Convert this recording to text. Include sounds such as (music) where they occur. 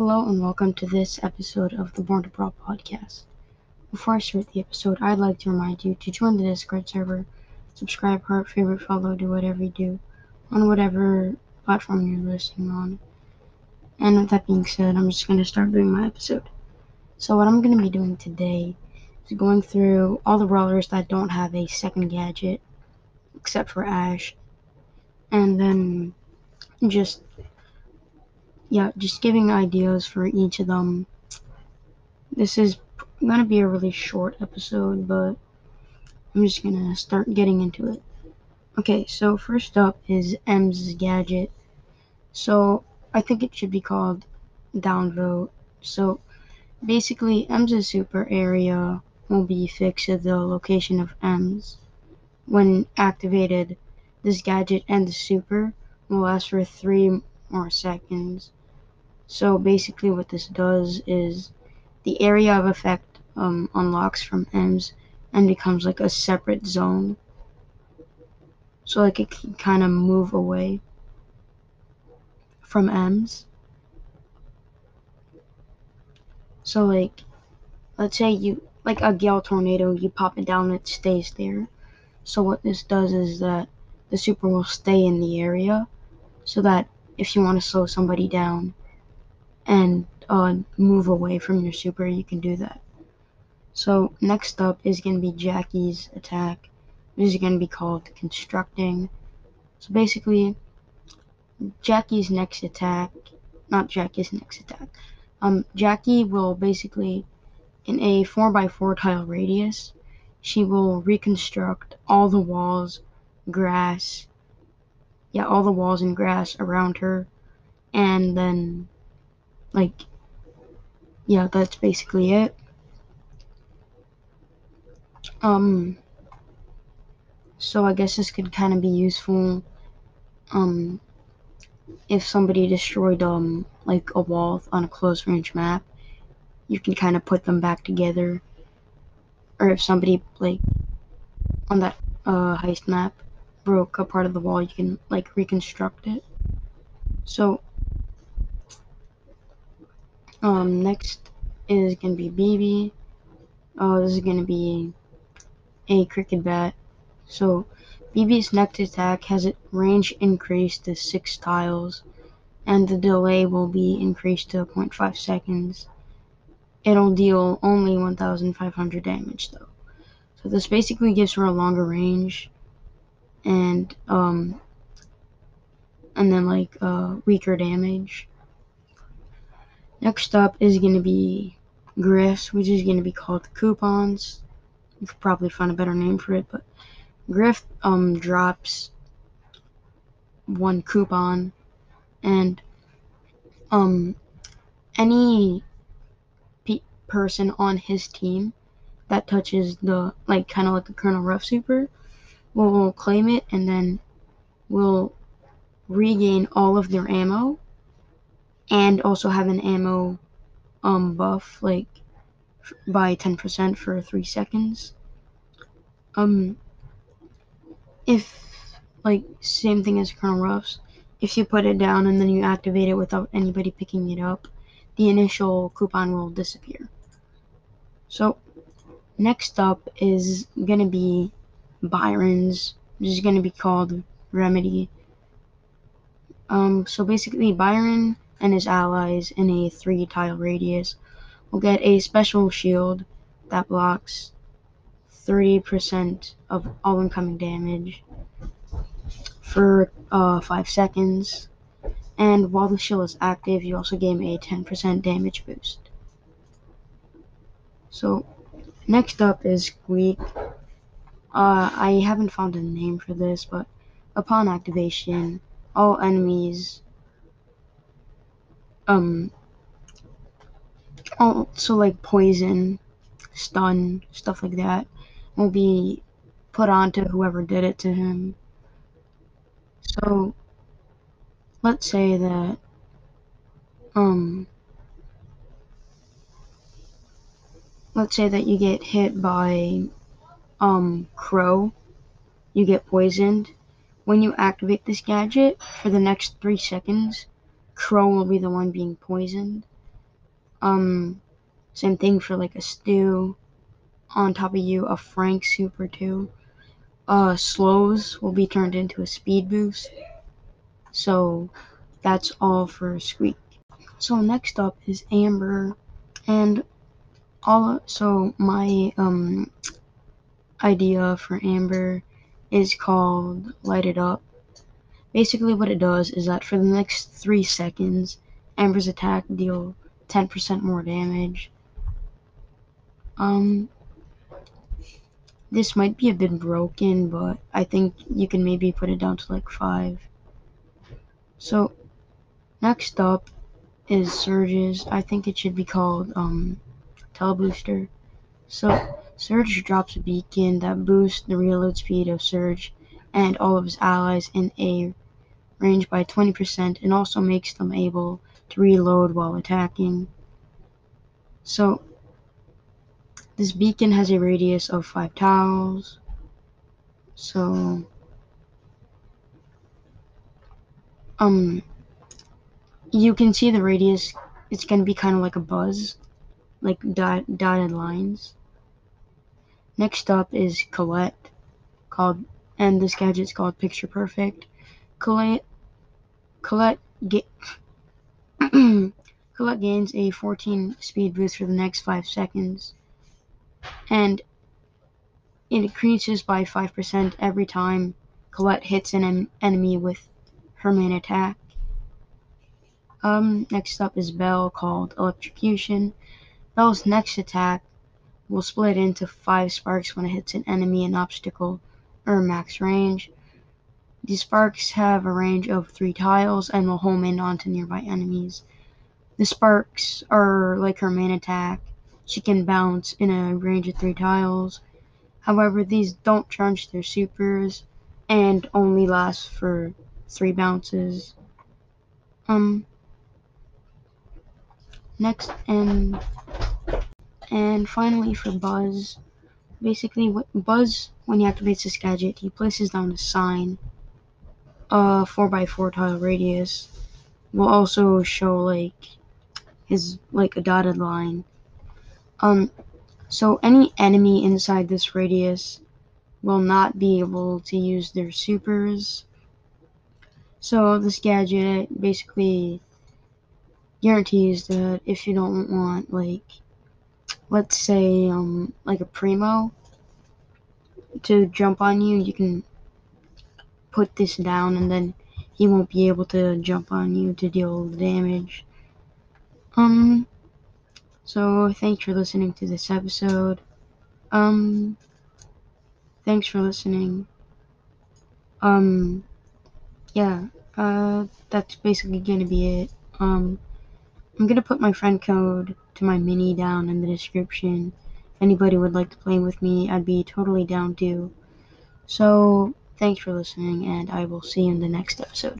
Hello and welcome to this episode of the Born to Brawl podcast. Before I start the episode, I'd like to remind you to join the Discord server, subscribe, heart, favorite, follow, do whatever you do on whatever platform you're listening on. And with that being said, I'm just going to start doing my episode. So, what I'm going to be doing today is going through all the brawlers that don't have a second gadget, except for Ash, and then just yeah, just giving ideas for each of them. This is gonna be a really short episode, but I'm just gonna start getting into it. Okay, so first up is Emz gadget. So I think it should be called downvote. So basically, Emz super area will be fixed at the location of Emz. When activated, this gadget and the super will last for three more seconds. So basically what this does is the area of effect um, unlocks from Emz and becomes like a separate zone. So like it can kind of move away from Emz. So like let's say you like a Gale tornado, you pop it down, and it stays there. So what this does is that the super will stay in the area so that if you want to slow somebody down, and uh, move away from your super, you can do that. So next up is going to be Jackie's attack. This is going to be called constructing. So basically, Jackie's next attack, not Jackie's next attack. Um, Jackie will basically, in a 4x4 tile radius, she will reconstruct all the walls, grass, yeah, all the walls and grass around her, and then like yeah that's basically it. Um so i guess this could kind of be useful um if somebody destroyed um like a wall on a close range map you can kind of put them back together. Or if somebody like on that uh heist map broke a part of the wall you can like reconstruct it. So um, next is gonna be Bibi. Oh, this is gonna be a cricket bat. So, Bibi's next attack has its range increased to 6 tiles, and the delay will be increased to 0.5 seconds. It'll deal only 1,500 damage though. So this basically gives her a longer range, and um, and then like uh, weaker damage. Next up is going to be Griff, which is going to be called coupons. You could probably find a better name for it, but Griff um, drops one coupon, and um, any pe- person on his team that touches the like kind of like a Colonel Ruff super will claim it, and then will regain all of their ammo and also have an ammo um buff like by 10% for 3 seconds. Um if like same thing as Colonel Ruff's, if you put it down and then you activate it without anybody picking it up, the initial coupon will disappear. So next up is gonna be Byron's, which is gonna be called Remedy. Um, so basically Byron and his allies in a 3 tile radius will get a special shield that blocks 30% of all incoming damage for uh, 5 seconds. And while the shield is active, you also gain a 10% damage boost. So, next up is Squeak. Uh, I haven't found a name for this, but upon activation, all enemies um also like poison, stun, stuff like that will be put onto whoever did it to him. So let's say that um let's say that you get hit by um crow, you get poisoned. When you activate this gadget for the next 3 seconds, Crow will be the one being poisoned. Um, same thing for like a stew. On top of you, a Frank Super 2. Uh, slows will be turned into a speed boost. So that's all for Squeak. So next up is Amber, and all. So my um idea for Amber is called Light It Up. Basically, what it does is that for the next three seconds, Amber's attack deal 10% more damage. Um, this might be a bit broken, but I think you can maybe put it down to like 5. So, next up is Surges. I think it should be called um, Telebooster. So, Surge drops a beacon that boosts the reload speed of Surge and all of his allies in a range by 20% and also makes them able to reload while attacking. So, this beacon has a radius of 5 tiles. So, um, you can see the radius, it's going to be kind of like a buzz, like dot, dotted lines. Next up is Colette, called, and this gadget's called Picture Perfect. Colette, Colette (clears throat) Colette gains a 14 speed boost for the next 5 seconds, and it increases by 5% every time Colette hits an en enemy with her main attack. Um, next up is Belle, called Electrocution. Belle's next attack will split into five sparks when it hits an enemy, an obstacle, or max range. These sparks have a range of three tiles and will home in onto nearby enemies. The sparks are like her main attack. She can bounce in a range of three tiles. However, these don't charge their supers and only last for three bounces. Um, next and and finally for Buzz, basically Buzz when he activates this gadget, he places down a sign, by four tile radius, will also show like his like a dotted line. Um, so any enemy inside this radius will not be able to use their supers. So this gadget basically guarantees that if you don't want like let's say um like a primo to jump on you, you can put this down and then he won't be able to jump on you to deal damage. Um so thanks for listening to this episode. Um thanks for listening. Um yeah, uh that's basically gonna be it. Um I'm gonna put my friend code to my mini down in the description. If anybody would like to play with me, I'd be totally down to. So, thanks for listening, and I will see you in the next episode.